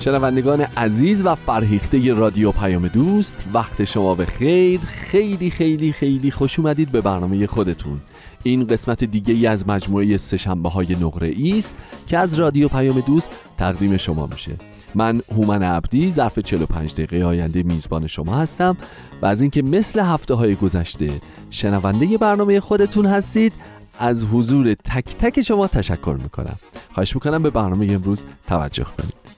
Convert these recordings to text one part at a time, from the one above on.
شنوندگان عزیز و فرهیخته رادیو پیام دوست وقت شما به خیر. خیلی خیلی خیلی خوش اومدید به برنامه خودتون. این قسمت دیگه ای از مجموعه سهشنبه های نقره است که از رادیو پیام دوست تقدیم شما میشه. من هومن عبدی ظرف 45 دقیقه آینده میزبان شما هستم و از اینکه مثل هفته های گذشته شنونده برنامه خودتون هستید از حضور تک تک شما تشکر می‌کنم. خواهش می‌کنم به برنامه امروز توجه کنید.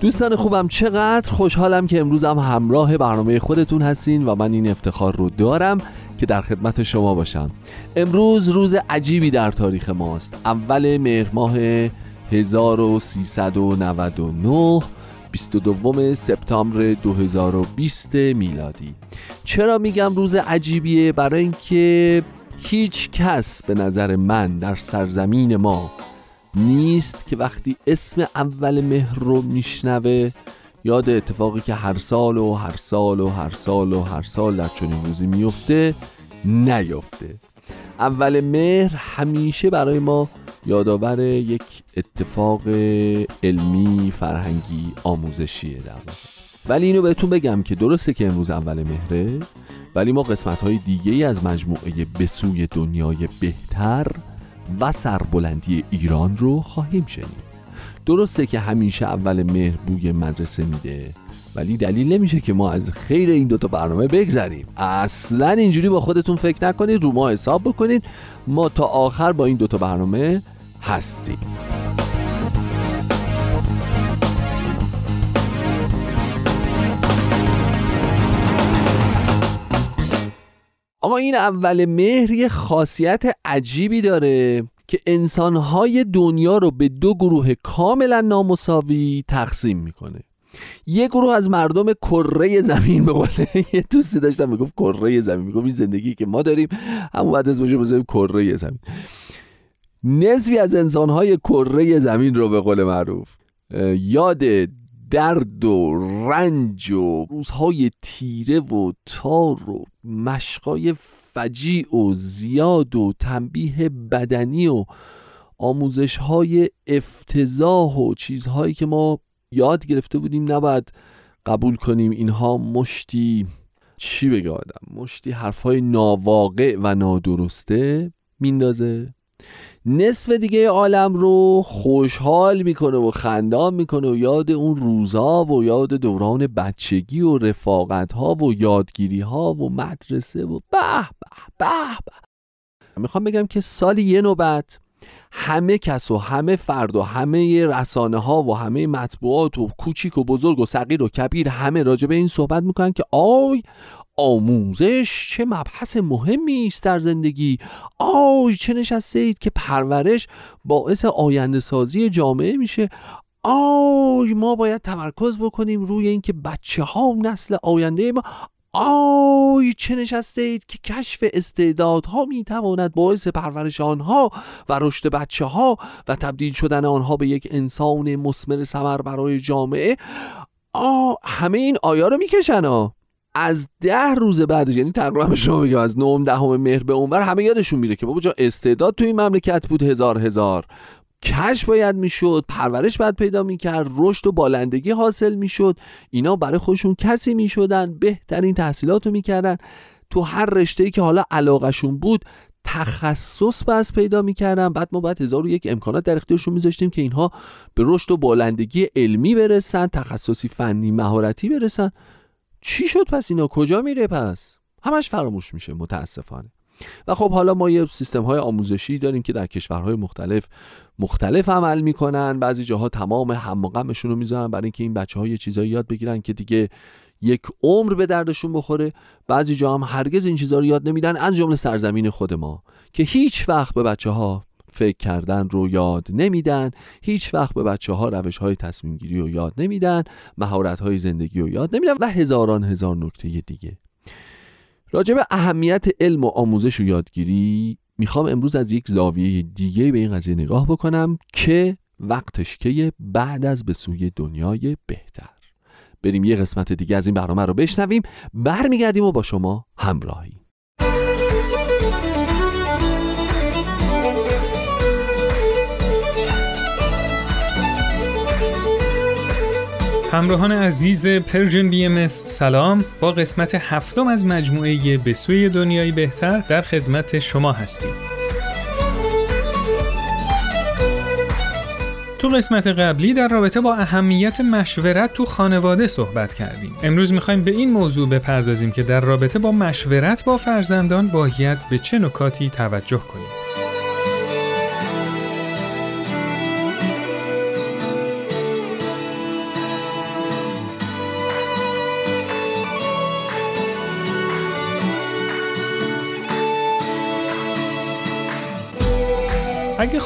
دوستان خوبم چقدر خوشحالم که امروز هم همراه برنامه خودتون هستین و من این افتخار رو دارم که در خدمت شما باشم. امروز روز عجیبی در تاریخ ماست. اول مهر ماه 1399 22 سپتامبر 2020 میلادی. چرا میگم روز عجیبیه؟ برای اینکه هیچ کس به نظر من در سرزمین ما نیست که وقتی اسم اول مهر رو میشنوه یاد اتفاقی که هر سال و هر سال و هر سال و هر سال در چنین روزی میفته نیفته اول مهر همیشه برای ما یادآور یک اتفاق علمی فرهنگی آموزشیه در ولی اینو بهتون بگم که درسته که امروز اول مهره ولی ما قسمت های دیگه از مجموعه بسوی دنیای بهتر و سربلندی ایران رو خواهیم شنید. درسته که همیشه اول مهر بوی مدرسه میده ولی دلیل نمیشه که ما از خیر این دوتا برنامه بگذریم. اصلا اینجوری با خودتون فکر نکنید رو ما حساب بکنید. ما تا آخر با این دوتا برنامه هستیم. اما این اول مهر یه خاصیت عجیبی داره که انسانهای دنیا رو به دو گروه کاملا نامساوی تقسیم می‌کنه. یه گروه از مردم کره زمین به قول یه دوستی داشتم می‌گفت کره زمین. می‌گفت این زندگی که ما داریم همون بعد از بزنیم کره زمین. نصفی از انسانهای کره زمین رو به قول معروف یاد درد و رنج و روزهای تیره و تار و مشقای فجیع و زیاد و تنبیه بدنی و آموزش های افتضاح و چیزهایی که ما یاد گرفته بودیم نباید قبول کنیم اینها مشتی چی بگه آدم؟ مشتی حرفهای ناواقع و نادرسته میندازه؟ نصف دیگه عالم رو خوشحال می‌کنه و خندان می‌کنه و یاد اون روزا و یاد دوران بچگی و رفاقت ها و یادگیری ها و مدرسه و به به به به. می‌خوام بگم که سال یه نوبت همه کس و همه فرد و همه رسانه ها و همه مطبوعات و کوچیک و بزرگ و صغیر و کبیر همه راجع به این صحبت می‌کنن که آی آموزش چه مبحث مهمی است در زندگی؟ آی چه نشسته اید که پرورش باعث آینده سازی جامعه میشه؟ آی ما باید تمرکز بکنیم روی اینکه بچه ها نسل آینده ما آی چه نشسته اید که کشف استعدادها می تواند باعث پرورش آنها و رشد بچه ها و تبدیل شدن آنها به یک انسان مسمر سمر برای جامعه؟ آ همه این آیا رو می‌کشن ها؟ از ده روز بعدش یعنی تقریبا شما بگم از نهم دهم مهر به اونور همه یادشون میره که بابا جا استعداد تو این مملکت بود هزار هزار. کش باید می‌شد پرورش باید پیدا می‌کرد رشد و بالندگی حاصل می‌شد. اینا برای خودشون کسی می‌شدن بهترین تحصیلات رو می‌کردن. تو هر رشته که حالا علاقشون بود تخصص بس پیدا می‌کردن. بعد ما باید هزار و یک امکانات در اختیارشون میذاشتیم که اینها به رشد و بالندگی علمی برسن تخصصی فنی مهارتی برسن. چی شد پس اینا؟ کجا میره پس؟ همش فراموش میشه متاسفانه. و خب حالا ما یه سیستم های آموزشی داریم که در کشورهای مختلف مختلف عمل می‌کنن. بعضی جاها تمام هم رو می‌ذارن برای اینکه این بچه ها یه چیزایی یاد بگیرن که دیگه یک عمر به دردشون بخوره. بعضی جا هم هرگز این چیزها رو یاد نمیدن از جمله سرزمین خود ما که هیچ وقت به بچه ها فکر کردن رو یاد نمیدن. هیچ وقت به بچه ها روش های تصمیم گیری رو یاد نمیدن. مهارت های زندگی رو یاد نمیدن و هزاران هزار نکته دیگه. راجع به اهمیت علم و آموزش و یادگیری می‌خوام امروز از یک زاویه دیگه به این قضیه نگاه بکنم که وقتش که بعد از به سوی دنیای بهتر. بریم یه قسمت دیگه از این برنامه رو بشنویم. برمیگردیم و با شما همراهی. همراهان عزیز پرژن بی ام سلام با قسمت هفتم از مجموعه به سوی دنیای بهتر در خدمت شما هستیم تو قسمت قبلی در رابطه با اهمیت مشورت تو خانواده صحبت کردیم. امروز می‌خوایم به این موضوع بپردازیم که در رابطه با مشورت با فرزندان باید به چه نکاتی توجه کنیم.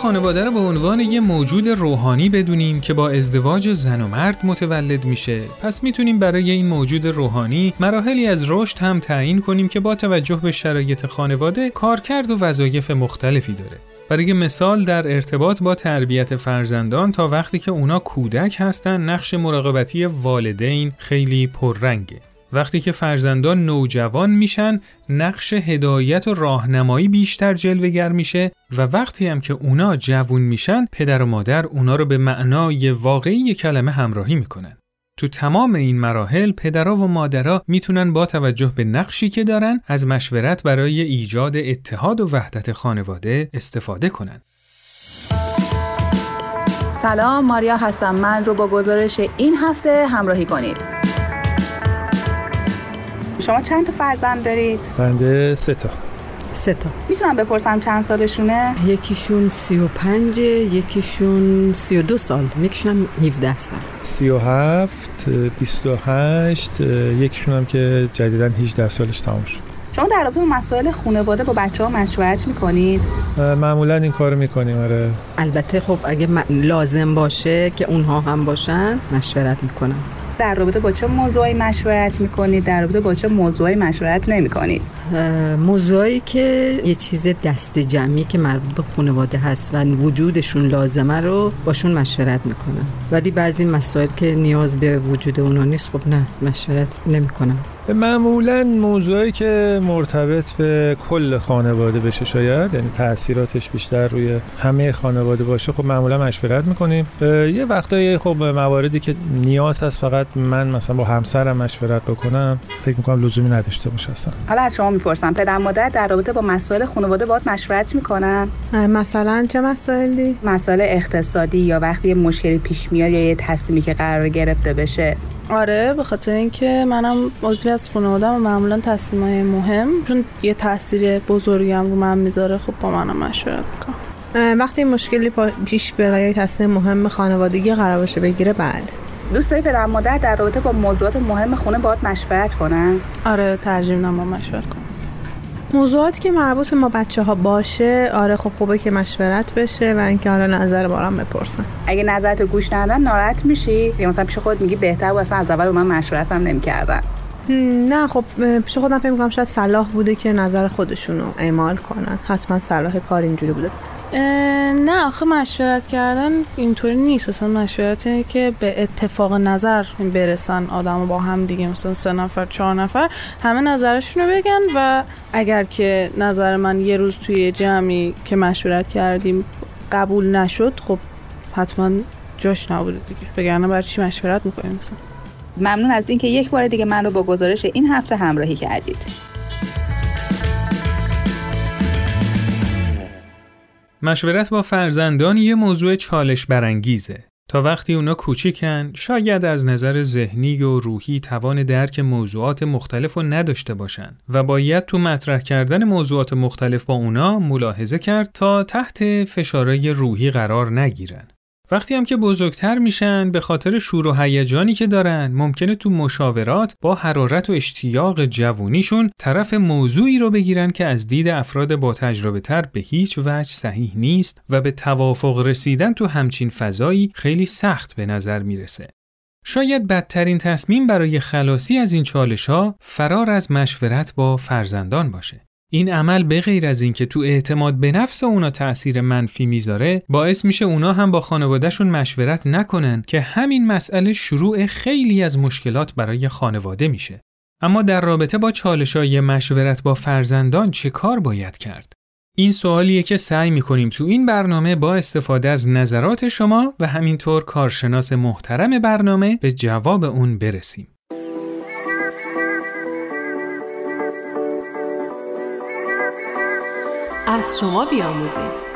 خانواده رو به عنوان یه موجود روحانی بدونیم که با ازدواج زن و مرد متولد میشه. پس می‌تونیم برای این موجود روحانی مراحلی از رشد هم تعیین کنیم که با توجه به شرایط خانواده کارکرد و وظایف مختلفی داره. برای مثال در ارتباط با تربیت فرزندان تا وقتی که اونا کودک هستن نقش مراقبتی والدین خیلی پررنگه. وقتی که فرزندان نوجوان میشن نقش هدایت و راهنمایی بیشتر جلوگر میشه و وقتی هم که اونا جوون میشن پدر و مادر اونا رو به معنای واقعی کلمه همراهی می‌کنن. تو تمام این مراحل پدرها و مادرها می‌تونن با توجه به نقشی که دارن از مشورت برای ایجاد اتحاد و وحدت خانواده استفاده کنن. سلام ماریا هستم. من رو با گزارش این هفته همراهی کنید. شما چند تا فرزند دارید؟ بنده سه تا سه تا می‌تونم بپرسم چند سالشونه؟ یکیشون سی و پنج یکیشون سی و دو سال یکیشون هم 17 سال سی و هفت بیست و هشت یکیشون هم که جدیدن 18 سالش تمام شد شما در رابطه با مسائل خانواده با بچه ها مشورت می‌کنید؟ معمولا این کار می‌کنیم آره البته خب اگه لازم باشه که اونها هم باشن مشورت می‌کنم در رابطه با چه موضوعی مشورت می‌کنید؟ در رابطه با چه موضوعی مشورت نمی‌کنید؟ موضوعی که یه چیز دست جمعی که مربوط به خانواده هست و وجودشون لازمه رو باشون مشورت می‌کنم. ولی بعضی مسائل که نیاز به وجود اونا نیست خب نه مشورت نمی‌کنم. معمولا موضوعی که مرتبط به کل خانواده بشه شاید یعنی تاثیراتش بیشتر روی همه خانواده باشه خب معمولا مشورت می‌کنیم. یه وقتایی خب مواردی که نیاز هست فقط من مثلا با همسرم مشورت بکنم فکر می‌کنم لزومی نداشته باشه اصلا. حالا از شما می‌پرسم. پدر مادر در رابطه با مسائل خانواده باید مشورت می‌کنن؟ مثلا چه مسائلی؟ مسائل اقتصادی یا وقتی مشکلی پیش میاد یا یه تصمیمی که قرار گرفته بشه؟ آره به خاطر اینکه منم عضوی از خانواده و معمولا تصمیمای مهم. چون یه تاثیر بزرگی هم رو من می‌ذاره خب با منم مشورت می‌کنم. وقتی مشکلی پیش بیاد یا تصمیم مهم خانوادگی قرار باشه بگیره بله. دوست داری پدر مادر در رابطه با موضوعات مهم خونه باید مشورت کنن؟ آره ترجیح با مشورت کنم. موضوعاتی که مربوط به ما بچه ها باشه آره خب خوبه که مشورت بشه و اینکه حالا نظر ما هم بپرسن. اگه نظرت گوش ندن ناراحت میشی؟ یا مثلا پیش خود میگی بهتر بود اصلا از اول من مشورت هم نمی‌کردن نه خب پیش خودم فکر می‌کنم شاید صلاح بوده که نظر خودشونو اعمال کنن. حتما صلاح کار اینجوری بوده. نه آخه مشورت کردن اینطوری نیست. اصلا مشورت که به اتفاق نظر برسن آدم با هم دیگه مثلا سه نفر چهار نفر همه نظرشون رو بگن و اگر که نظر من یه روز توی جمعی که مشورت کردیم قبول نشد خب حتما جاش نبوده دیگه. بگرنه برای چی مشورت می‌کنیم؟ مثلا ممنون از اینکه یک بار دیگه من رو با گزارش این هفته همراهی کردید. مشورت با فرزندان یه موضوع چالش برانگیزه تا وقتی اونا کوچیکن شاید از نظر ذهنی و روحی توان درک موضوعات مختلف رو نداشته باشن و باید تو مطرح کردن موضوعات مختلف با اونا ملاحظه کرد تا تحت فشارهای روحی قرار نگیرن. وقتی هم که بزرگتر میشن به خاطر شور و هیجانی که دارن ممکنه تو مشاورات با حرارت و اشتیاق جوونیشون طرف موضوعی رو بگیرن که از دید افراد با تجربه تر به هیچ وجه صحیح نیست و به توافق رسیدن تو همچین فضایی خیلی سخت به نظر می‌رسه. شاید بدترین تصمیم برای خلاصی از این چالش ها فرار از مشورت با فرزندان باشه. این عمل به غیر از اینکه تو اعتماد به نفس اونا تأثیر منفی می‌ذاره باعث میشه اونا هم با خانوادهشون مشورت نکنن که همین مسئله شروع خیلی از مشکلات برای خانواده میشه. اما در رابطه با چالشای مشورت با فرزندان چه کار باید کرد؟ این سوالیه که سعی می‌کنیم تو این برنامه با استفاده از نظرات شما و همینطور کارشناس محترم برنامه به جواب اون برسیم. از شما بیاموزیم.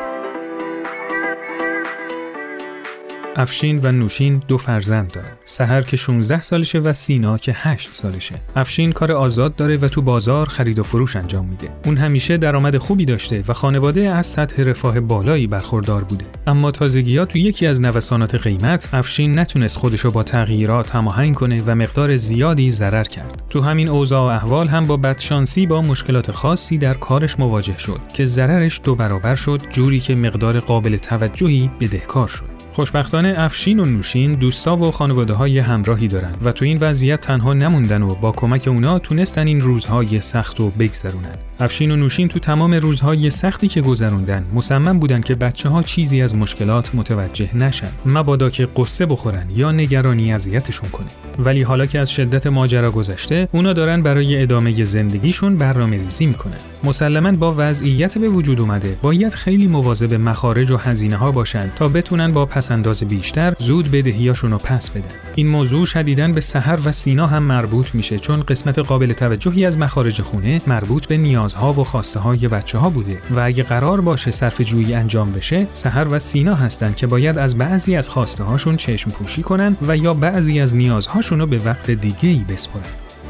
افشین و نوشین دو فرزند دارن. سهر که 16 سالشه و سینا که 8 سالشه. افشین کار آزاد داره و تو بازار خرید و فروش انجام میده. اون همیشه درآمد خوبی داشته و خانواده از سطح رفاه بالایی برخوردار بوده. اما تازگی‌ها تو یکی از نوسانات قیمت افشین نتونست خودشو با تغییرات هماهنگ کنه و مقدار زیادی ضرر کرد. تو همین اوضاع و احوال هم با بدشانسی با مشکلات خاصی در کارش مواجه شد که ضررش دو برابر شد جوری که مقدار قابل توجهی بدهکار شد. خوشبختانه افشین و نوشین دوستا و خانواده های همراهی دارن و تو این وضعیت تنها نموندن و با کمک اونا تونستن این روزهای سخت و بگذرونن. افشین و نوشین تو تمام روزهای سختی که گذروندن مصمم بودن که بچه ها چیزی از مشکلات متوجه نشن مبادا که قصه بخورن یا نگرانی اذیتشون کنه ولی حالا که از شدت ماجرا گذشته اونا دارن برای ادامه زندگیشون برنامه ریزی می‌کنن مسلما با وضعیت به وجود اومده باید خیلی مواظب مخارج و هزینه ها باشن تا بتونن با پسنداز بیشتر زود بدهیاشون رو پس بدن. این موضوع شدیداً به سحر و سینا هم مربوط میشه چون قسمت قابل توجهی از مخارج خونه مربوط به نیاز نیازها و خواسته های بچه ها بوده و اگه قرار باشه صرف جویی انجام بشه سحر و سینا هستند که باید از بعضی از خواسته هاشون چشم پوشی کنن و یا بعضی از نیازهاشون رو به وقت دیگه ای بسپرن.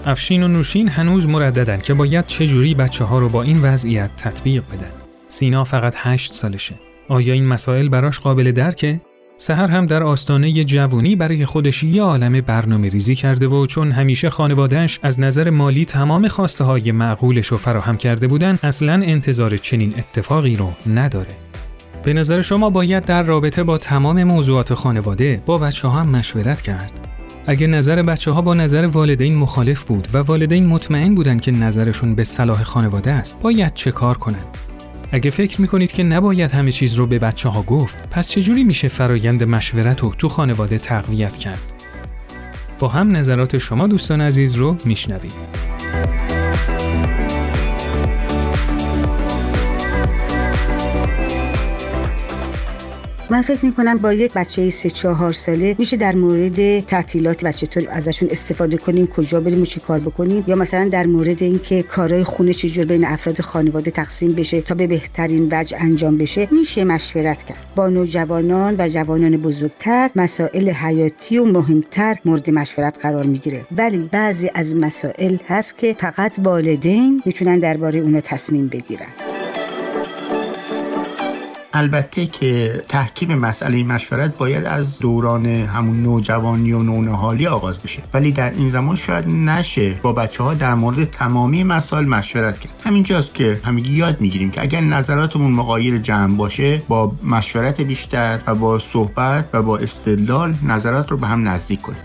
افشین و نوشین هنوز مرددن که باید چجوری بچه ها رو با این وضعیت تطبیق بدن. سینا فقط هشت سالشه. آیا این مسائل براش قابل درکه؟ سهر هم در آستانه جوونی برای خودش یه عالم برنامه ریزی کرده و چون همیشه خانوادهش از نظر مالی تمام خواسته های معقولش رو فراهم کرده بودن اصلا انتظار چنین اتفاقی رو نداره. به نظر شما باید در رابطه با تمام موضوعات خانواده با بچه ها هم مشورت کرد. اگه نظر بچه ها با نظر والدین مخالف بود و والدین مطمئن بودن که نظرشون به صلاح خانواده است باید چه کار کنند؟ اگه فکر می‌کنید که نباید همه چیز رو به بچه ها گفت پس چجوری میشه فرایند مشورت رو تو خانواده تقویت کرد؟ با هم نظرات شما دوستان عزیز رو میشنوید. من فکر می‌کنم با یک بچه سه چهار ساله میشه در مورد تعطیلات و چطور ازشون استفاده کنیم کجا بریم و چی کار بکنیم یا مثلا در مورد اینکه کارهای خونه چجور بین افراد خانواده تقسیم بشه تا به بهترین وجه انجام بشه میشه مشورت کرد. با نوجوانان و جوانان بزرگتر مسائل حیاتی و مهمتر مورد مشورت قرار می‌گیره. ولی بعضی از مسائل هست که فقط والدین می‌تونن درباره اونو تصمیم بگیرن. البته که تحکیم مسئله مشورت باید از دوران همون نوجوانی و نونهالی آغاز بشه. ولی در این زمان شاید نشه با بچه ها در مورد تمامی مسائل مشورت کرد. همینجاست که همگی یاد می‌گیریم که اگر نظراتمون مقایر جمع باشه با مشورت بیشتر و با صحبت و با استدلال نظرات رو به هم نزدیک کنیم.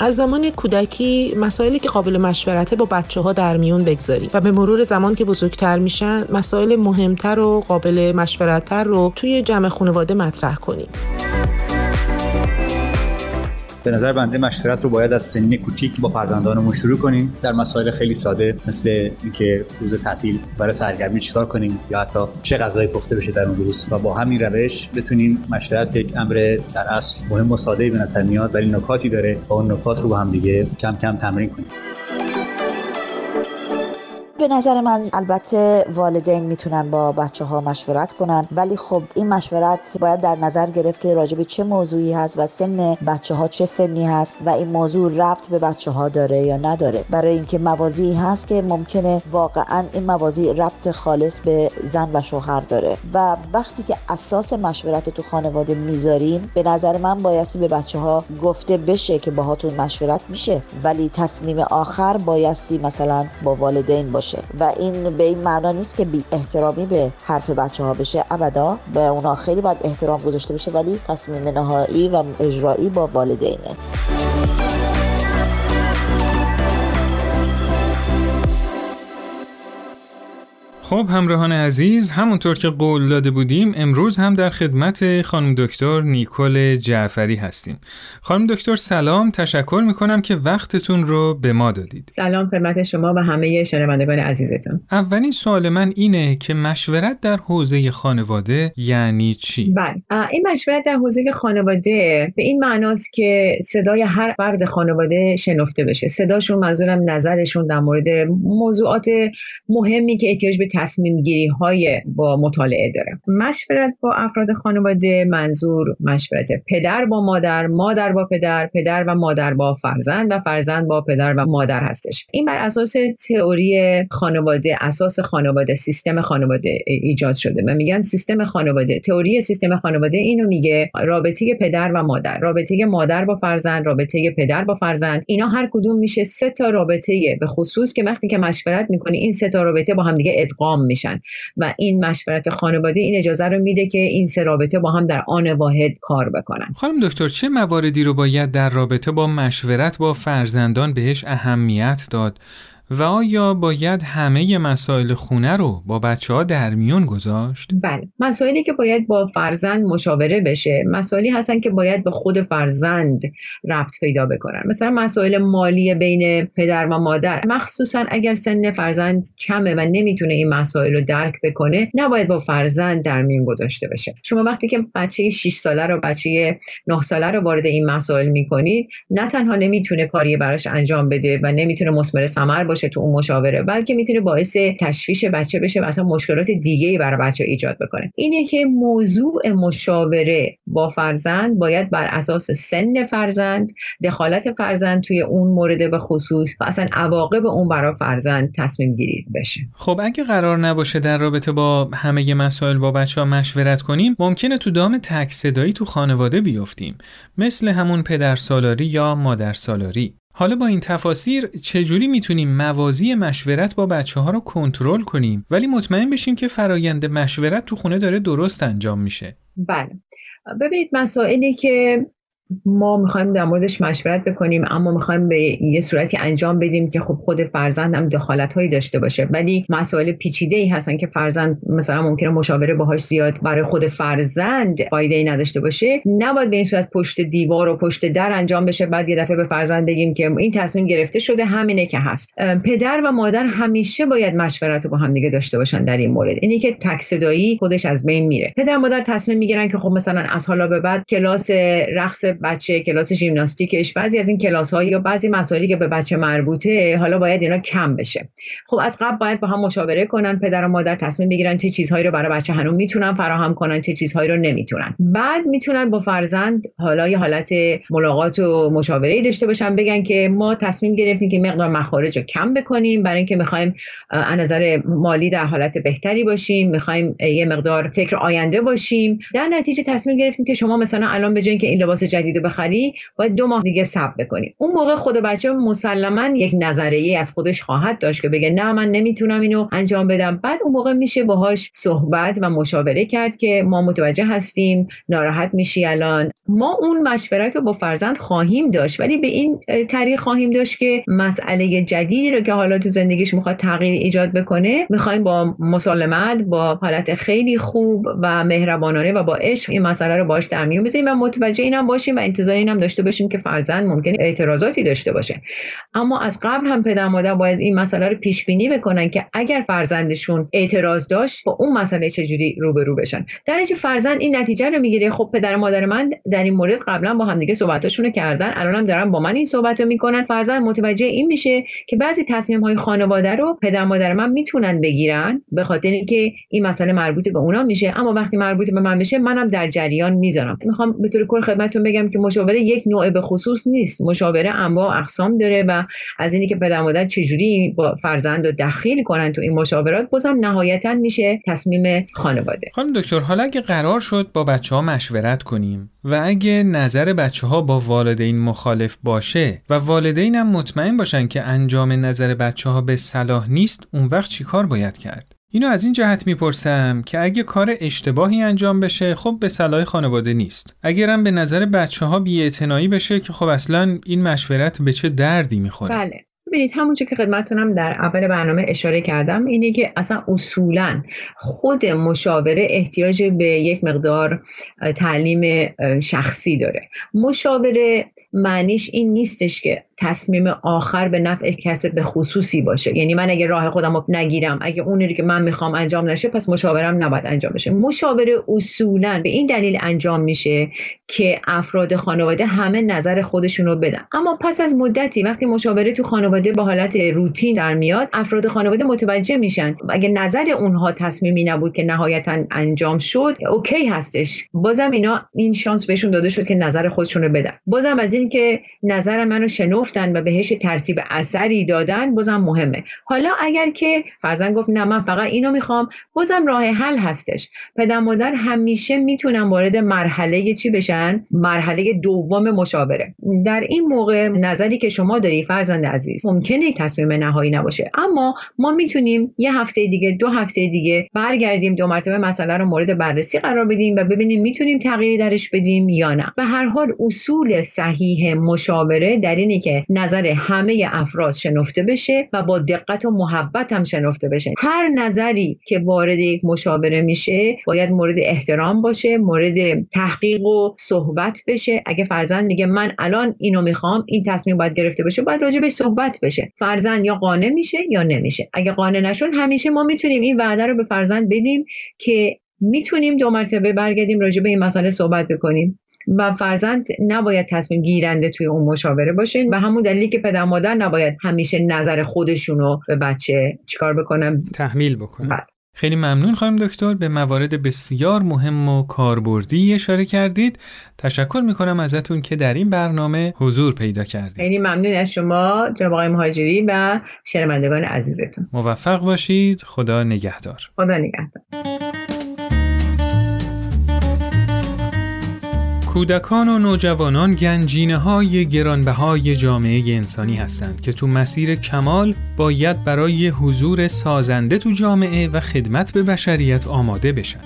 از زمان کودکی مسائلی که قابل مشورته با بچه ها در میون بگذاریم و به مرور زمان که بزرگتر میشن مسائل مهمتر و قابل مشورتتر رو توی جمع خانواده مطرح کنیم به نظر بنده مشورت رو باید از سنین کوچیک با فرزندانمون شروع کنیم. در مسائل خیلی ساده مثل اینکه روز تعطیل برای سرگرمی چیکار کنیم یا حتی چه غذایی پخته بشه در اون روز. و با همین روش بتونیم مشورت یک امر در اصل مهم و ساده به نظر میاد ولی نکاتی داره و اون نکات رو با هم دیگه کم کم تمرین کنیم. به نظر من البته والدین می‌تونن با بچه ها مشورت کنن ولی خب این مشورت باید در نظر گرفت که راجع به چه موضوعی هست و سن بچه ها چه سنی هست و این موضوع ربط به بچه ها داره یا نداره. برای اینکه موازی هست که ممکنه واقعا این موازی ربط خالص به زن و شوهر داره. و وقتی که اساس مشورت تو خانواده می‌ذاریم به نظر من بایستی به بچه ها گفته بشه که باهاتون مشورت میشه. ولی تصمیم آخر بایستی مثلا با والدین باشه. و این به این معنا نیست که بی احترامی به حرف بچه ها بشه. ابدا به اونا خیلی باید احترام گذاشته بشه ولی تصمیم نهایی و اجرایی با والدینه. خب همراهان عزیز همونطور که قول داده بودیم امروز هم در خدمت خانم دکتر نیکل جعفری هستیم. خانم دکتر سلام. تشکر می‌کنم که وقتتون رو به ما دادید. سلام خدمت شما و همه شنوندگان عزیزتون. اولین سوال من اینه که مشورت در حوزه خانواده یعنی چی؟ بله. این مشورت در حوزه خانواده به این معناست که صدای هر فرد خانواده شنفته بشه. صداشون منظورم نظرشون در مورد موضوعات مهمی که احتیاج به تصمیم گیری های با مطالعه داره. مشورت با افراد خانواده منظور مشورت پدر با مادر مادر با پدر پدر و مادر با فرزند و فرزند با پدر و مادر هستش. این بر اساس تئوری خانواده اساس خانواده سیستم خانواده ایجاد شده و میگن سیستم خانواده. تئوری سیستم خانواده اینو میگه رابطه پدر و مادر رابطه مادر با فرزند رابطه پدر با فرزند. اینا هر کدوم میشه سه تا رابطه به خصوص که وقتی که مشورت می‌کنی این سه تا رابطه با هم دیگه ادغام میشن. و این مشورت خانواده این اجازه رو میده که این سه رابطه با هم در آن واحد کار بکنن. خانم دکتر چه مواردی رو باید در رابطه با مشورت با فرزندان بهش اهمیت داد؟ و آیا باید همه مسائل خونه رو با بچه ها در میون گذاشت؟ بله مسائلی که باید با فرزند مشاوره بشه مسائلی هستن که باید به خود فرزند ربط پیدا بکنن. مثلا مسائل مالی بین پدر و مادر. مخصوصا اگر سن فرزند کمه و نمی‌تونه این مسائل رو درک بکنه نباید با فرزند در میون گذاشته بشه. شما وقتی که بچه 6 ساله رو بچه 9 ساله رو وارد این مسائل می‌کنید نه تنها نمی‌تونه کاری براش انجام بده و نمی‌تونه مثمر ثمر تو اون مشاوره بلکه می‌تونه باعث تشویش بچه بشه و اصلا مشکلات دیگه ای برای بچه ایجاد بکنه. اینه که موضوع مشاوره با فرزند باید بر اساس سن فرزند دخالت فرزند توی اون مورد به خصوص و اصلا عواقب اون برای فرزند تصمیم گیری بشه. خب اگه قرار نباشه در رابطه با همه مسائل با بچه ها مشورت کنیم ممکنه تو دام تک صدایی تو خانواده بیفتیم مثل همون پدر سالاری یا مادر سالاری. حالا با این تفاسیر چجوری می‌تونیم موازی مشورت با بچه ها رو کنترل کنیم؟ ولی مطمئن بشیم که فرایند مشورت تو خونه داره درست انجام میشه. بله. ببینید مسائلی که ما می‌خوایم در موردش مشورت بکنیم اما می‌خوایم به یه صورتی انجام بدیم که خب خود فرزند هم دخالت هایی داشته باشه. ولی مسائل پیچیده ای هستن که فرزند مثلا ممکنه مشاوره باهاش زیاد برای خود فرزند فایده ای نداشته باشه. نباید به این صورت پشت دیوار و پشت در انجام بشه. بعد یه دفعه به فرزند بگیم که این تصمیم گرفته شده همینه که هست. پدر و مادر همیشه باید مشورت رو با هم دیگه داشته باشن در این مورد. اینی که تک صدایی خودش از بین میره. پدر مادر تصمیم می‌گیرن که خب مثلا از حالا به بعد کلاس رقص بچه کلاس ژیمناستیکش بعضی از این کلاس ها یا بعضی مسائلی که به بچه مربوطه حالا باید اینا کم بشه. خب از قبل باید با هم مشاوره کنن پدر و مادر تصمیم بگیرن چه چیزهایی رو برای بچه هنوز می‌تونن فراهم کنن چه چیزهایی رو نمی‌تونن. بعد می‌تونن با فرزند حالا یه حالت ملاقات و مشاوره داشته باشن بگن که ما تصمیم گرفتیم که مقدار مخارج رو کم بکنیم برای اینکه می‌خوایم از نظر مالی در حالت بهتری باشیم می‌خوایم یه مقدار فکر آینده باشیم. در نتیجه تصمیم گرفتیم که شما مثلا الان به که این لباس جدید رو بخری باید دو ماه دیگه صبر بکنی. اون موقع خود بچه مسلما یک نظریه از خودش خواهد داشت که بگه نه من نمی‌تونم اینو انجام بدم. بعد اون موقع میشه باهاش صحبت و مشاوره کرد که ما متوجه هستیم ناراحت میشی الان. ما اون مشورت رو با فرزند خواهیم داشت ولی به این طریق خواهیم داشت که مسئله جدیدی رو که حالا تو زندگیش می‌خواد تغییر ایجاد بکنه می‌خوایم با مسالمت با حالت خیلی خوب و مهربانانه و با عشق این مسئله رو باش در میون بذاریم و متوجه اینم باشیم و انتظار اینم داشته باشیم که فرزند ممکنه اعتراضاتی داشته باشه. اما از قبل هم پدر مادر باید این مسئله رو پیش بینی بکنن که اگر فرزندشون اعتراض داشت با اون مسئله چجوری روبرو بشن؟ در فرزند این نتیجه رو می‌گیره. خب پدر مادر من در این مورد قبلا با همدیگه صحبتاشون رو کردن الانم دارن با من این صحبت رو می‌کنن. فرزند متوجه این میشه که بعضی تصمیم های خانواده رو پدر مادر من می‌تونن بگیرن به خاطر اینکه این مسئله مربوط به اونا میشه. اما وقتی مربوط به من بشه منم در جریان می‌ذارم. می‌خوام به طور کل خدمتتون بگم که مشاوره یک نوع به خصوص نیست مشاوره انواع اقسام داره و از اینی که پدر مادر چجوری با فرزند رو دخیل کنن تو این مشاورات بازم نهایتا میشه تصمیم خانواده خانم دکتر حالا اگه قرار شد با بچه ها مشورت کنیم و اگه نظر بچه ها با والدین مخالف باشه و والدین هم مطمئن باشن که انجام نظر بچه ها به صلاح نیست اون وقت چیکار باید کرد؟ اینو از این جهت می‌پرسم که اگه کار اشتباهی انجام بشه خب به صلاح خانواده نیست. اگرم به نظر بچه ها بشه که خب اصلا این مشورت به چه دردی می‌خوره؟ بله. ببینید همونجور که خدمتتونم در اول برنامه اشاره کردم اینه که اصلا اصولا خود مشاوره احتیاج به یک مقدار تعلیم شخصی داره. مشاوره معنیش این نیستش که تصمیم آخر به نفع کسی به خصوصی باشه. یعنی من اگه راه خودم رو نگیرم اگه اونی که من می‌خوام انجام نشه پس مشاورم نباید انجام بشه. مشاوره اصولا به این دلیل انجام میشه که افراد خانواده همه نظر خودشون رو بدن. اما پس از مدتی وقتی مشاوره تو خانواده با حالت روتین در میاد افراد خانواده متوجه میشن. اگه نظر اونها تصمیمی نبود که نهایتا انجام شد اوکی هستش. بازم اینا این شانس بهشون داده شد که نظر خودشون رو بدن. بازم از این که نظر منو شنفتن و بهش ترتیب اثری دادن بازم مهمه. حالا اگر که فرزن گفت نه من فقط اینو می‌خوام بازم راه حل هستش. پدر مادر همیشه می‌تونن وارد مرحله چی بشن؟ مرحله دوم مشاوره. در این موقع نظری که شما داری فرزند عزیز ممکنه تصمیم نهایی نباشه. اما ما می‌تونیم یه هفته دیگه دو هفته دیگه برگردیم دو مرتبه مسئله رو مورد بررسی قرار بدیم و ببینیم می‌تونیم تغییری درش بدیم یا نه. به هر حال اصول صحیح مشاوره در اینه که نظر همه افراد شنفته بشه و با دقت و محبت هم شنفته بشه. هر نظری که وارد یک مشاوره میشه باید مورد احترام باشه مورد تحقیق و صحبت بشه. اگه فرزند میگه من الان اینو می‌خوام این تصمیم باید گرفته بشه باید راجع به صحبت بشه. فرزند یا قانع میشه یا نمیشه. اگه قانع نشد همیشه ما می‌تونیم این وعده رو به فرزند بدیم که می‌تونیم دو مرتبه برگردیم راجع به این مسئله صحبت بکنیم. و فرزند نباید تصمیم گیرنده توی اون مشاوره باشه و همون دلیلی که پدر مادر نباید همیشه نظر خودشونو به بچه چیکار بکنن. تحمیل بکنن. بله. خیلی ممنون خانم دکتر. به موارد بسیار مهم و کاربردی اشاره کردید. تشکر می‌کنم ازتون که در این برنامه حضور پیدا کردید. خیلی ممنون از شما جناب آقای مهاجری و شنوندگان عزیزتون. موفق باشید. خدا نگهدار. خدا نگهدار. کودکان و نوجوانان گنجینه های گرانبهای جامعه انسانی هستند که تو مسیر کمال باید برای حضور سازنده تو جامعه و خدمت به بشریت آماده بشن.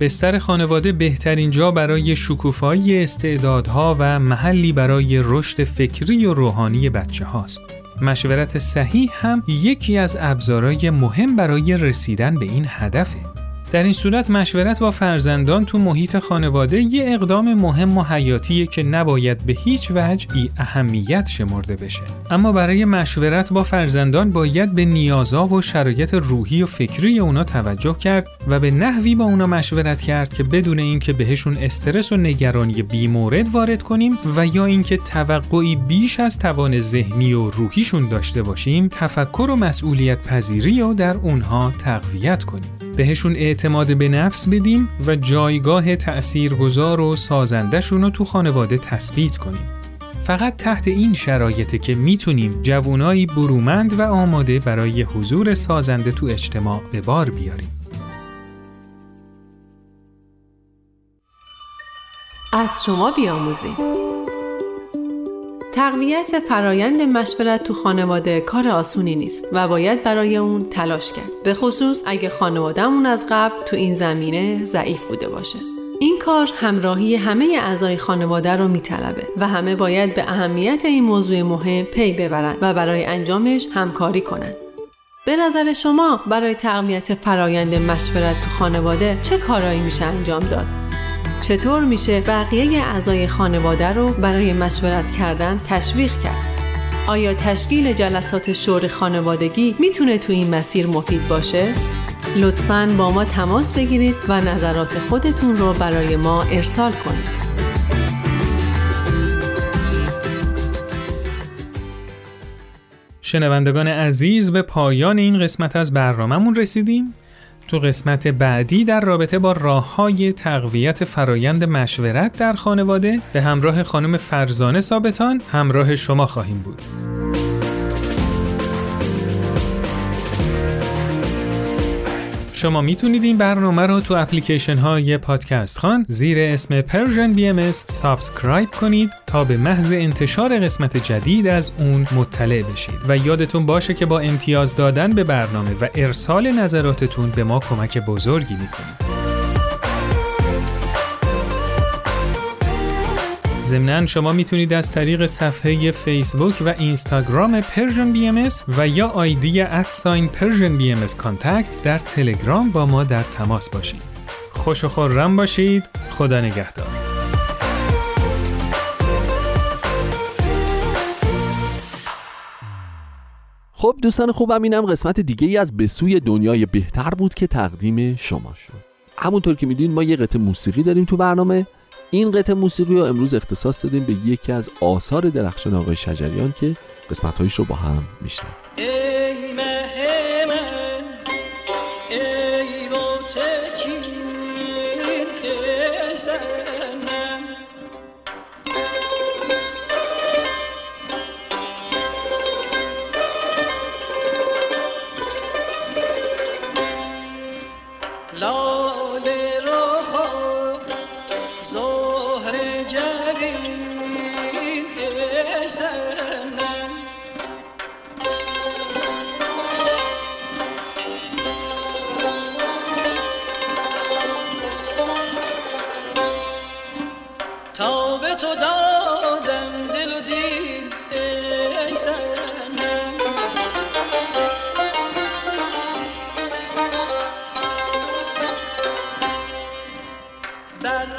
بستر خانواده بهترین جا برای شکوفایی استعدادها و محلی برای رشد فکری و روحانی بچه هاست. مشورت صحیح هم یکی از ابزارهای مهم برای رسیدن به این هدفه. در این صورت مشورت با فرزندان تو محیط خانواده یه اقدام مهم و حیاتیه که نباید به هیچ وجه بی اهمیت شمرده بشه. اما برای مشورت با فرزندان باید به نیازها و شرایط روحی و فکری اونا توجه کرد و به نحوی با اونا مشورت کرد که بدون اینکه بهشون استرس و نگرانی بیمورد وارد کنیم و یا اینکه توقعی بیش از توان ذهنی و روحیشون داشته باشیم، تفکر و مسئولیت پذیری رو در اونها تقویت کنیم. بهشون اعتماد به نفس بدیم و جایگاه تأثیرگذار و سازندشون رو تو خانواده تثبیت کنیم. فقط تحت این شرایطه که می‌تونیم جوانایی برومند و آماده برای حضور سازنده تو اجتماع به بار بیاریم. از شما بیاموزیم تقویت فرایند مشورت تو خانواده کار آسونی نیست و باید برای اون تلاش کرد. به خصوص اگه خانوادهمون از قبل تو این زمینه ضعیف بوده باشه. این کار همراهی همه اعضای خانواده رو میطلبه و همه باید به اهمیت این موضوع مهم پی ببرند و برای انجامش همکاری کنند به نظر شما برای تقویت فرایند مشورت تو خانواده چه کارایی میشه انجام داد؟ چطور میشه بقیه اعضای خانواده رو برای مشورت کردن تشویق کرد آیا تشکیل جلسات شور خانوادگی می‌تونه تو این مسیر مفید باشه؟ لطفاً با ما تماس بگیرید و نظرات خودتون رو برای ما ارسال کنید. شنوندگان عزیز به پایان این قسمت از برنامهمون رسیدیم تو قسمت بعدی در رابطه با راه های تقویت فرایند مشورت در خانواده به همراه خانم فرزانه ثابتان همراه شما خواهیم بود. شما می‌تونید این برنامه رو تو اپلیکیشن های پادکست خوان زیر اسم BM subscribe کنید تا به محض انتشار قسمت جدید از اون مطلع بشید و یادتون باشه که با امتیاز دادن به برنامه و ارسال نظراتتون به ما کمک بزرگی می‌کنید. ضمنا شما می‌تونید از طریق صفحه فیسبوک و اینستاگرام Persian BM و یا آیدی at sign Persian BM contact در تلگرام با ما در تماس باشید. خوش و خورم باشید. خدا نگهدار. خب دوستان خوبم اینم قسمت دیگه ای از به دنیای بهتر بود که تقدیم شما شد همونطور که می‌دونید ما یه قطعه موسیقی داریم تو برنامه این قطعه موسیقی رو امروز اختصاص دادیم به یکی از آثار درخشان آقای شجریان که قسمتهایش رو با هم میشنیم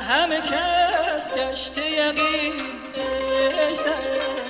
همه کس گشته یقین سر.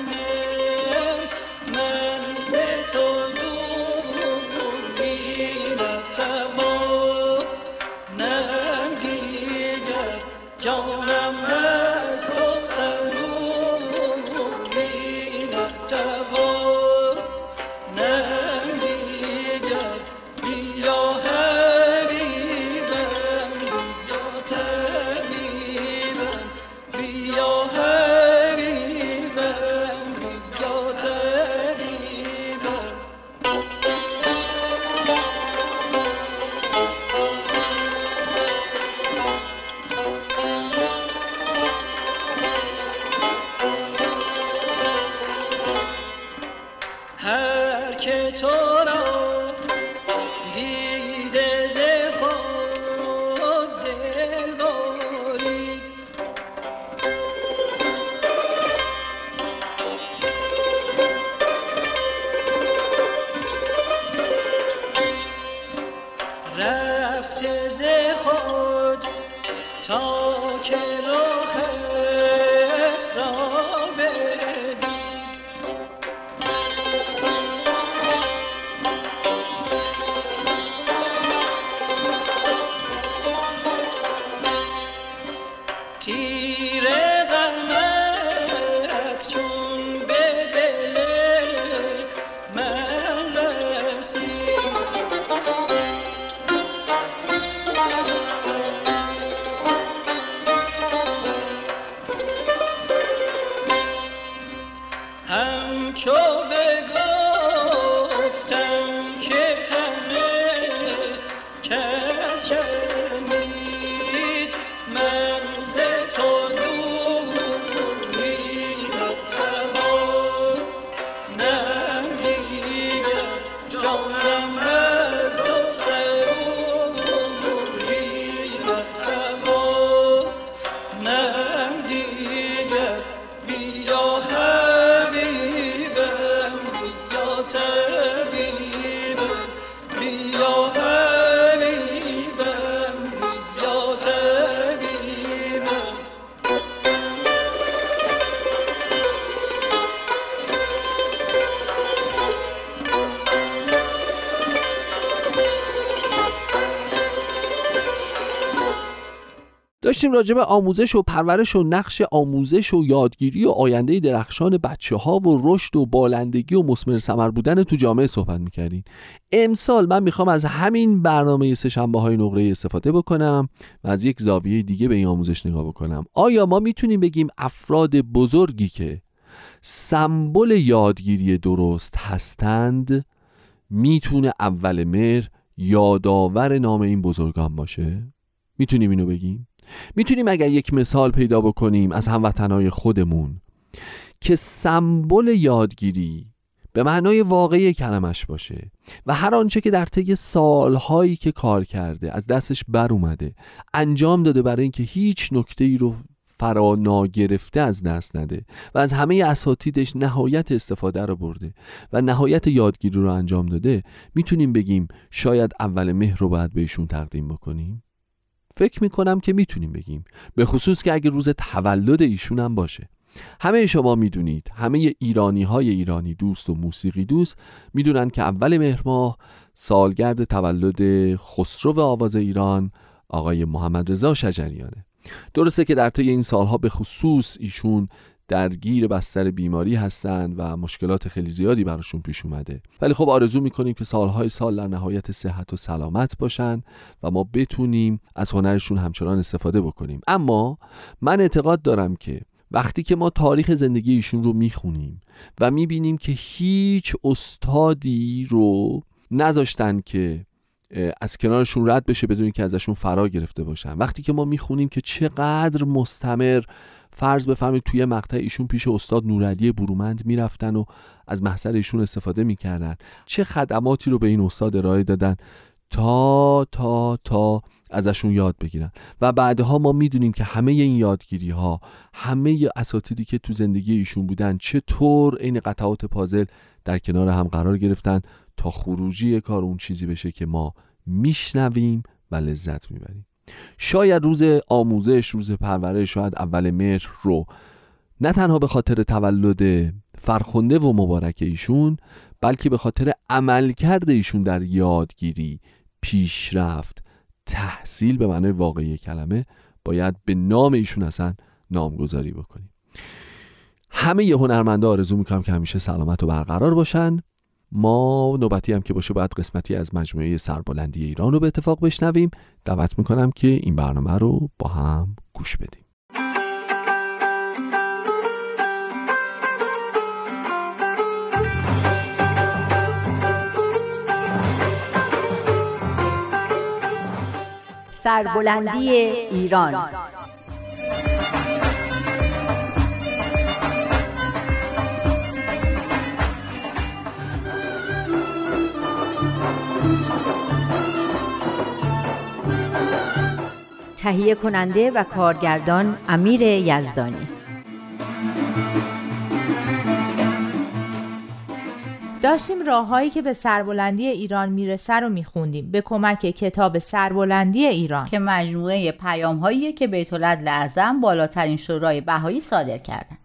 داشتیم راجع به آموزش و پرورش و نقش آموزش و یادگیری و آینده درخشان بچه ها و رشد و بالندگی و مسمر سمر بودن تو جامعه صحبت می‌کردیم. امسال من می‌خوام از همین برنامه سهشنبه های نقره استفاده بکنم و از یک زاویه دیگه به این آموزش نگاه بکنم. آیا ما می‌تونیم بگیم افراد بزرگی که سمبل یادگیری درست هستند می‌تونه اول مهر یادآور نام این بزرگان باشه؟ می‌تونیم اینو بگیم؟ می‌تونیم اگر یک مثال پیدا بکنیم از هموطنهای خودمون که سمبل یادگیری به معنای واقعی کلمش باشه و هر آنچه که در طی سالهایی که کار کرده از دستش بر اومده انجام داده برای اینکه هیچ نکته ای رو فرا ناگرفته از دست نده و از همه اساتیدش نهایت استفاده رو برده و نهایت یادگیری رو انجام داده می‌تونیم بگیم شاید اول مهر رو باید بهشون تقدیم بکنیم. فکر می‌کنم که می‌تونیم بگیم. به خصوص که اگه روز تولد ایشون هم باشه. همه شما می‌دونید همه ایرانی های ایرانی دوست و موسیقی دوست می‌دونن که اول مهر ماه سالگرد تولد خسرو آواز ایران آقای محمد رضا شجریانه. درسته که در طی این سالها به خصوص ایشون درگیر بستر بیماری هستند و مشکلات خیلی زیادی براشون پیش اومده. ولی خب آرزو می‌کنیم که سالهای سال در نهایت صحت و سلامت باشن و ما بتونیم از هنرشون همچنان استفاده بکنیم. اما من اعتقاد دارم که وقتی که ما تاریخ زندگی ایشون رو می‌خونیم و می‌بینیم که هیچ استادی رو نذاشتن که از کنارشون رد بشه بدون که ازشون فرا گرفته باشن. وقتی که ما می‌خونیم که چقدر مستمر فرض بفرمایید توی مقطع ایشون پیش استاد نورعلی برومند می‌رفتن و از محضر ایشون استفاده می‌کردن. چه خدماتی رو به این استاد ارائه دادن؟ تا تا تا ازشون یاد بگیرن. و بعدها ما می‌دونیم که همه این یادگیری ها همه اساتیدی که تو زندگی ایشون بودن چطور این قطعات پازل در کنار هم قرار گرفتن تا خروجی کار اون چیزی بشه که ما میشنویم و لذت می‌بریم. شاید روز آموزش روز پرورش شاید اول مهر رو. نه تنها به خاطر تولد فرخنده و مبارک ایشون بلکه به خاطر عملکرد ایشون در یادگیری پیشرفت تحصیل به معنای واقعی کلمه باید به نام ایشون اصلا نامگذاری بکنیم. همه هنرمندا آرزو می‌کنم که همیشه سلامت و برقرار باشن. ما نوبتی هم که باشه باید قسمتی از مجموعه سربلندی ایران رو به اتفاق بشنویم. دعوت می‌کنم که این برنامه رو با هم گوش بدیم. سربلندی ایران. تهیه کننده و کارگردان امیر یزدانی. داشتیم راههایی که به سربلندی ایران می‌رسه رو میخوندیم. به کمک کتاب سربلندی ایران. که مجموعه پیام که بیت لعظم بالاترین شورای بهایی صادر کردن.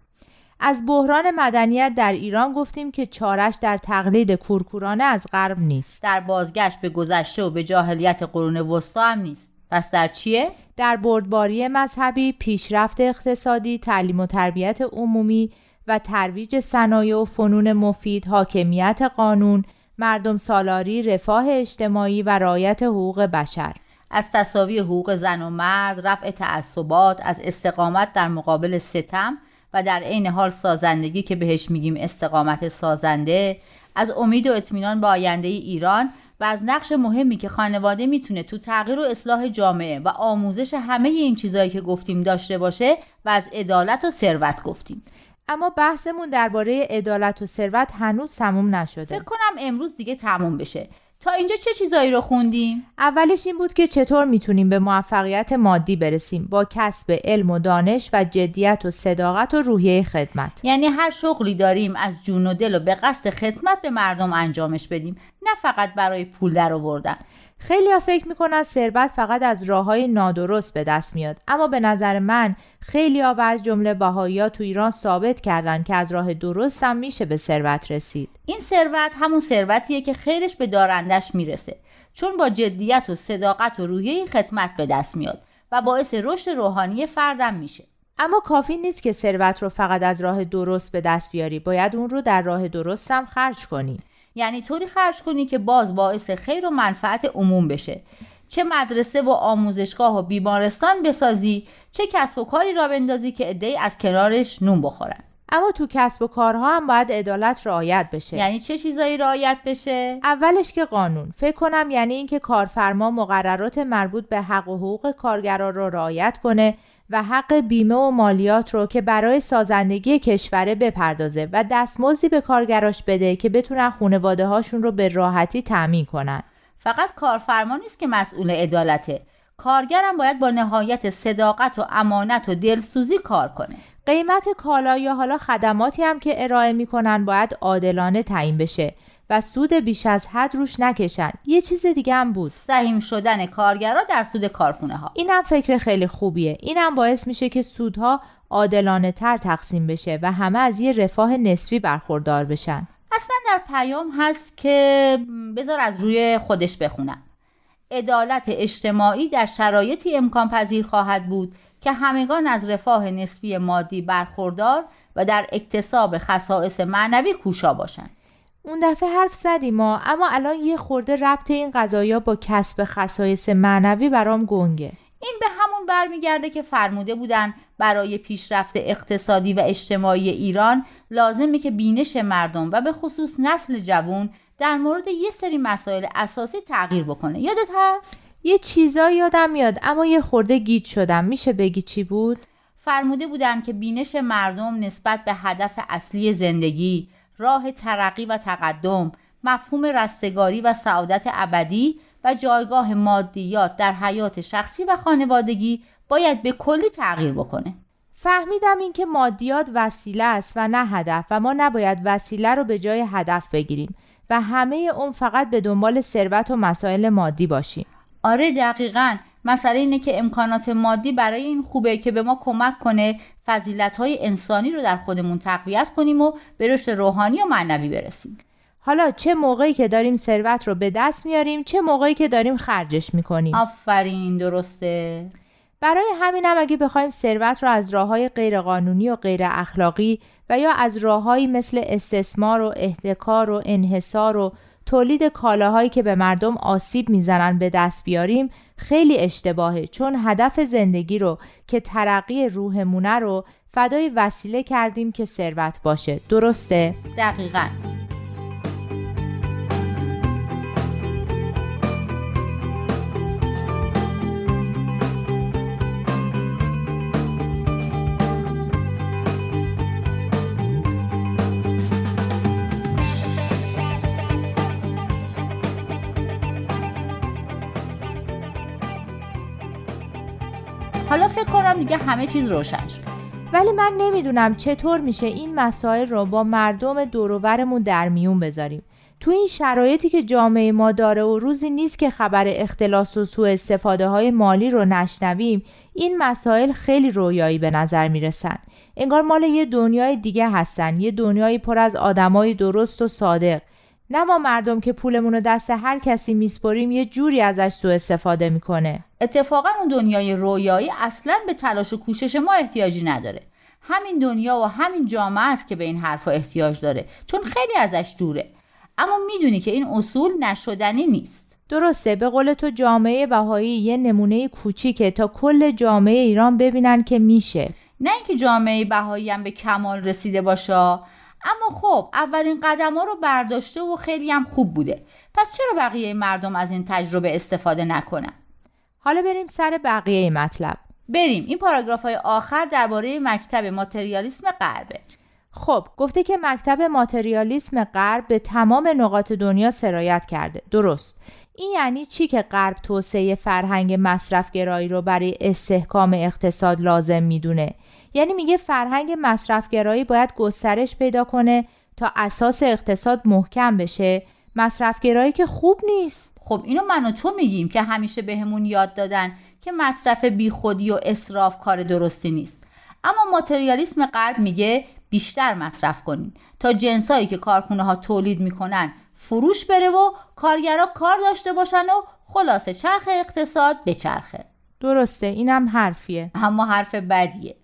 از بحران مدنیت در ایران گفتیم که چارش در تقلید کورکورانه از غرب نیست. در بازگشت به گذشته و به جاهلیت قرون وسطا هم نیست. پس در چیه؟ در بردباری مذهبی، پیشرفت اقتصادی، تعلیم و تربیت عمومی و ترویج صنایع و فنون مفید، حاکمیت قانون، مردم سالاری، رفاه اجتماعی و رعایت حقوق بشر از تصاوی حقوق زن و مرد، رفع تعصبات، از استقامت در مقابل ستم و در عین حال سازندگی که بهش میگیم استقامت سازنده، از امید و اطمینان به آینده ایران و از نقش مهمی که خانواده می‌تونه تو تغییر و اصلاح جامعه و آموزش همه این چیزهایی که گفتیم داشته باشه و از عدالت و ثروت گفتیم. اما بحثمون درباره عدالت و ثروت هنوز تموم نشده. فکر کنم امروز دیگه تموم بشه. تا اینجا چه چیزایی رو خوندیم؟ اولش این بود که چطور می‌تونیم به موفقیت مادی برسیم با کسب علم و دانش و جدیت و صداقت و روحیه خدمت یعنی هر شغلی داریم از جون و دل و به قصد خدمت به مردم انجامش بدیم نه فقط برای پول در آوردن خیلی ها فکر می‌کنن ثروت فقط از راه های نادرست به دست میاد. اما به نظر من خیلی ها و از جمله بهایی تو ایران ثابت کردن که از راه درست هم میشه به ثروت رسید. این ثروت همون ثروتیه که خیرش به دارندش می‌رسه. چون با جدیت و صداقت و رویه خدمت به دست میاد و باعث رشد روحانی فردم میشه. اما کافی نیست که ثروت رو فقط از راه درست به دست بیاری. باید اون رو در راه درست هم خرج کنی. یعنی طوری خرج کنی که باز باعث خیر و منفعت عموم بشه. چه مدرسه و آموزشگاه و بیمارستان بسازی چه کسب و کاری را بندازی که عدهای از کنارش نون بخورن. اما تو کسب و کارها هم باید عدالت رعایت بشه. یعنی چه چیزایی رعایت بشه؟ اولش که قانون. فکر کنم یعنی اینکه کارفرما مقررات مربوط به حق و حقوق کارگرا رو رعایت کنه و حق بیمه و مالیات رو که برای سازندگی کشوره بپردازه و دستمزدی به کارگراش بده که بتونن خانواده هاشون رو به راحتی تأمین کنن. فقط کارفرما نیست که مسئول عدالته. کارگرم باید با نهایت صداقت و امانت و دلسوزی کار کنه. قیمت کالا یا حالا خدماتی هم که ارائه می‌کنن باید عادلانه تعیین بشه. و سود بیش از حد روش نکشن. یه چیز دیگه هم بود. سهیم شدن کارگرا در سود کارخونه ها اینم فکر خیلی خوبیه. اینم باعث میشه که سودها عادلانه تر تقسیم بشه و همه از یه رفاه نسبی برخوردار بشن. اصلا در پیام هست که بذار از روی خودش بخونم. عدالت اجتماعی در شرایطی امکان پذیر خواهد بود که همگان از رفاه نسبی مادی برخوردار و در اکتساب خصائص معنوی کوشا باشند. اون دفعه حرف زدیم ما اما الان یه خورده ربط این قضایا با کسب خصایص معنوی برام گنگه این به همون برمیگرده که فرموده بودن برای پیشرفت اقتصادی و اجتماعی ایران لازمه که بینش مردم و به خصوص نسل جوان در مورد یه سری مسائل اساسی تغییر بکنه یادت هست؟ یه چیزایی یادم میاد اما یه خورده گیج شدم میشه بگی چی بود؟ فرموده بودن که بینش مردم نسبت به هدف اصلی زندگی راه ترقی و تقدم مفهوم رستگاری و سعادت ابدی و جایگاه مادیات در حیات شخصی و خانوادگی باید به کلی تغییر بکنه. فهمیدم اینکه مادیات وسیله است و نه هدف و ما نباید وسیله رو به جای هدف بگیریم و همه اون فقط به دنبال ثروت و مسائل مادی باشیم. آره دقیقا. مسئله اینه که امکانات مادی برای این خوبه که به ما کمک کنه فضیلت های انسانی رو در خودمون تقویت کنیم و به رشد روحانی و معنوی برسیم. حالا چه موقعی که داریم ثروت رو به دست میاریم چه موقعی که داریم خرجش می‌کنیم؟ آفرین درسته. برای همینم اگه بخوایم ثروت رو از راه های غیرقانونی و غیر اخلاقی و یا از راههایی مثل استثمار و احتکار و انحصار و تولید کالاهایی که به مردم آسیب می‌زنن به دست بیاریم خیلی اشتباهه چون هدف زندگی رو که ترقی روحمونه رو فدای وسیله کردیم که ثروت باشه درسته؟ دقیقاً فکر کنم دیگه همه چیز روشن شد. ولی من نمی‌دونم چطور میشه این مسائل رو با مردم دوروبرمون در میون بذاریم. تو این شرایطی که جامعه ما داره و روزی نیست که خبر اختلاس و سوء استفاده های مالی رو نشنویم این مسائل خیلی رویایی به نظر می‌رسن. انگار مال یه دنیای دیگه هستن یه دنیایی پر از آدمای درست و صادق. نه ما مردم که پولمون رو دست هر کسی میسپریم یه جوری ازش سوء استفاده می‌کنه. اتفاقا اون دنیای رویایی اصلا به تلاش و کوشش ما احتیاجی نداره. همین دنیا و همین جامعه است که به این حرفا احتیاج داره چون خیلی ازش دوره. اما می‌دونی که این اصول نشدنی نیست. درسته به قول تو جامعه بهایی یه نمونه کوچیکه تا کل جامعه ایران ببینن که میشه. نه اینکه جامعه بهایی هم به کمال رسیده باشه. اما خب اولین قدم ها رو برداشته و خیلی هم خوب بوده. پس چرا بقیه مردم از این تجربه استفاده نکنن؟ حالا بریم سر بقیه مطلب. بریم. این پاراگراف های آخر درباره مکتب ماتریالیسم غربه. خب گفته که مکتب ماتریالیسم غرب به تمام نقاط دنیا سرایت کرده. درست. این یعنی چی که غرب توسعه فرهنگ مصرفگرایی رو برای استحکام اقتصاد لازم می‌دونه؟ یعنی میگه فرهنگ مصرفگرایی باید گسترش پیدا کنه تا اساس اقتصاد محکم بشه. مصرفگرایی که خوب نیست. خب اینو من و تو میگیم که همیشه بهمون یاد دادن که مصرف بیخودی و اصراف کار درستی نیست. اما ماتریالیسم غرب میگه بیشتر مصرف کنین تا جنسایی که کارخونه ها تولید می‌کنن فروش بره و کارگرا کار داشته باشن و خلاصه چرخ اقتصاد به چرخه. درسته اینم حرفیه. اما حرف بدیه.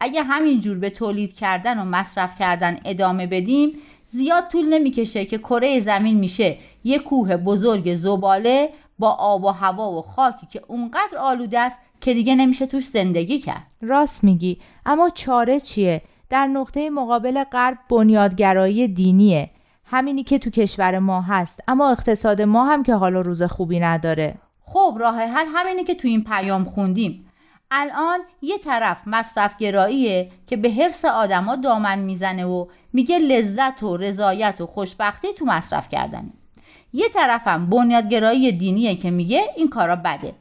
اگه همینجور به تولید کردن و مصرف کردن ادامه بدیم زیاد طول نمی‌کشه که کره زمین میشه یه کوه بزرگ زباله با آب و هوا و خاکی که اونقدر آلوده است که دیگه نمیشه توش زندگی کرد. راست میگی اما چاره چیه؟ در نقطه مقابل غرب بنیادگرایی دینیه. همینی که تو کشور ما هست اما اقتصاد ما هم که حالا روز خوبی نداره. خب راه حل همینی که تو این پیام خوندیم. الان یه طرف مصرف گراییه که به حرس آدما دامن می‌زنه و میگه لذت و رضایت و خوشبختی تو مصرف کردنه. یه طرفم بنیادگرایی دینیه که میگه این کارا بده.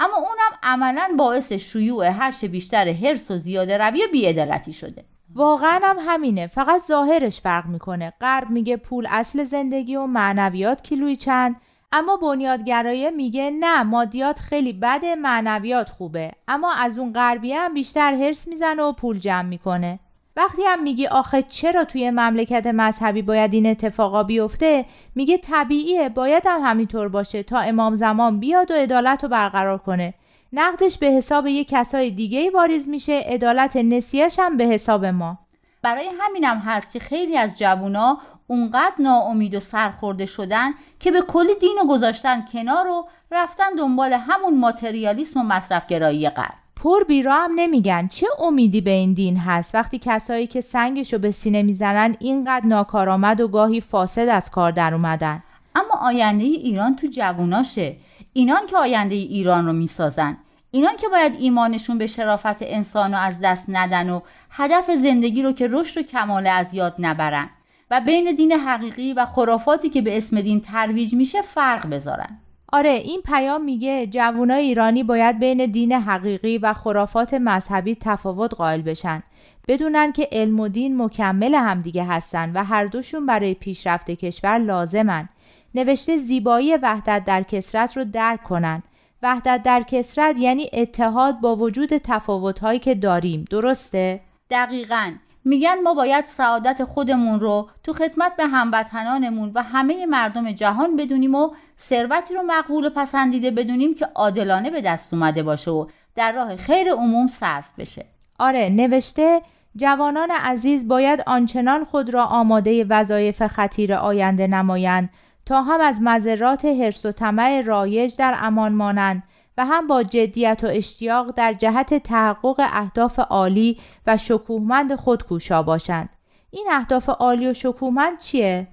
اما اونم عملا باعث شیوع هرچه بیشتر حرس و زیاده روی و بیعدالتی شده. واقعا هم همینه. فقط ظاهرش فرق می‌کنه. غرب میگه پول اصل زندگی و معنویات کیلوی چند. اما بنیادگرایه میگه نه مادیات خیلی بده معنویات خوبه. اما از اون غربیه هم بیشتر هرس می‌زنه و پول جمع می‌کنه. وقتی هم میگی آخه چرا توی مملکت مذهبی باید این اتفاقا بیفته میگه طبیعیه باید هم همینطور باشه تا امام زمان بیاد و عدالت رو برقرار کنه. نقدش به حساب یه کسای دیگه ای واریز میشه عدالت نسیهش هم به حساب ما. برای همینم هست که خیلی از جوونا اونقدر ناامید و سرخورده شدن که به کلی دین و گذاشتن کنار و رفتن دنبال همون ماتریالیسم و مصرفگرایی غرب. پر بیرا هم نمیگن. چه امیدی به این دین هست؟ وقتی کسایی که سنگشو به سینه می‌زنن اینقدر ناکارآمد و گاهی فاسد از کار در اومدن. اما آینده ایران تو جووناشه. اینان که آینده ایران رو می‌سازن. اینان که باید ایمانشون به شرافت انسان رو از دست ندن و هدف زندگی رو که رشد و کمال از یاد نبرن. و بین دین حقیقی و خرافاتی که به اسم دین ترویج میشه فرق بذارن. آره این پیام میگه جوانای ایرانی باید بین دین حقیقی و خرافات مذهبی تفاوت قائل بشن. بدونن که علم و دین مکمل همدیگه هستن و هر دوشون برای پیشرفت کشور لازمن. نوشته زیبایی وحدت در کسرت رو درک کنن. وحدت در کسرت یعنی اتحاد با وجود تفاوتهایی که داریم. درسته؟ دقیقا. میگن ما باید سعادت خودمون رو تو خدمت به هموطنانمون و همه مردم جهان بدونیم و ثروتی رو مقبول و پسندیده بدونیم که عادلانه به دست اومده باشه و در راه خیر عموم صرف بشه. آره نوشته جوانان عزیز باید آنچنان خود را آماده وظایف خطیر آینده نمایند تا هم از مذرات حرس و طمع رایج در امان مانند. و هم با جدیت و اشتیاق در جهت تحقق اهداف عالی و شکوهمند خود کوشا باشند. این اهداف عالی و شکوهمند چیه؟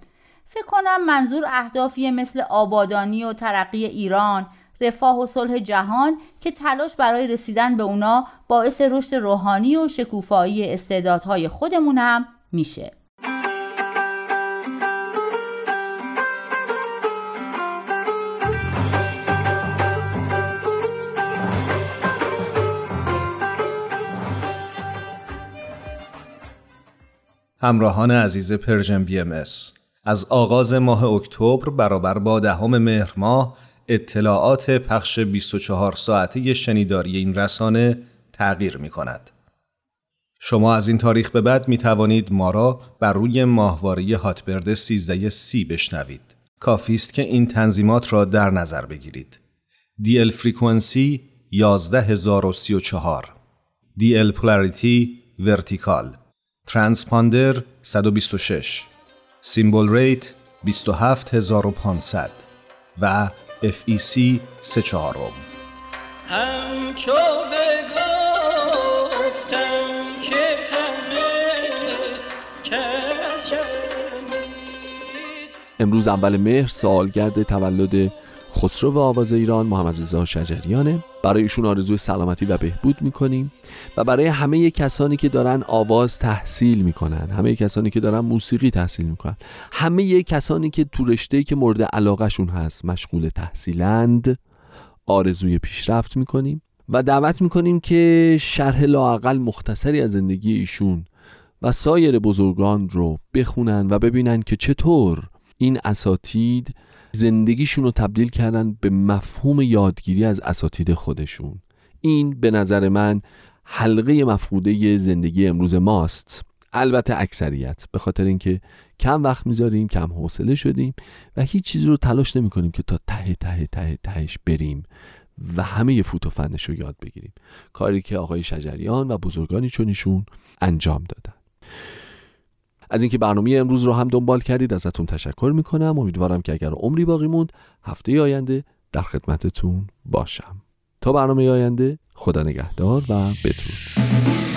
فکر کنم منظور اهدافی مثل آبادانی و ترقی ایران رفاه و صلح جهان که تلاش برای رسیدن به اونا باعث رشد روحانی و شکوفایی استعدادهای خودمون هم میشه. همراهان عزیز Persian BM از آغاز ماه اکتبر برابر با دهم مهر ماه اطلاعات پخش 24 ساعته شنیداری این رسانه تغییر می کند. شما از این تاریخ به بعد می توانید ما را بر روی ماهواره Hotbird 13C بشنوید. کافی است که این تنظیمات را در نظر بگیرید. DL frequency 11034 DL polarity vertical transponder 126 symbol rate 27500 و FEC 34 همچو امروز اول مهر سالگرد تولد خسرو آواز ایران محمد رضا شجریانه برای ایشون آرزوی سلامتی و بهبود می‌کنیم و برای همه کسانی که دارن آواز تحصیل می‌کنن همه کسانی که دارن موسیقی تحصیل می‌کنن همه کسانی که تو رشته که مورد علاقهشون هست مشغول تحصیلند آرزوی پیشرفت می‌کنیم و دعوت می‌کنیم که شرح لاقل مختصری از زندگی ایشون و سایر بزرگان رو بخونن و ببینن که چطور این اساتید زندگیشون رو تبدیل کردن به مفهوم یادگیری از اساتید خودشون. این به نظر من حلقه مفقوده زندگی امروز ماست. البته اکثریت. به خاطر اینکه کم وقت می‌ذاریم کم حوصله شدیم و هیچ چیزی رو تلاش نمی کنیم که تا ته ته ته تهش بریم و همه فوت و فنش رو یاد بگیریم. کاری که آقای شجریان و بزرگانی چون ایشون انجام دادن. از اینکه برنامه امروز رو هم دنبال کردید ازتون تشکر می‌کنم. امیدوارم که اگر عمری باقی موند هفته آینده در خدمتتون باشم. تا برنامه آینده خدا نگهدار و بدرود.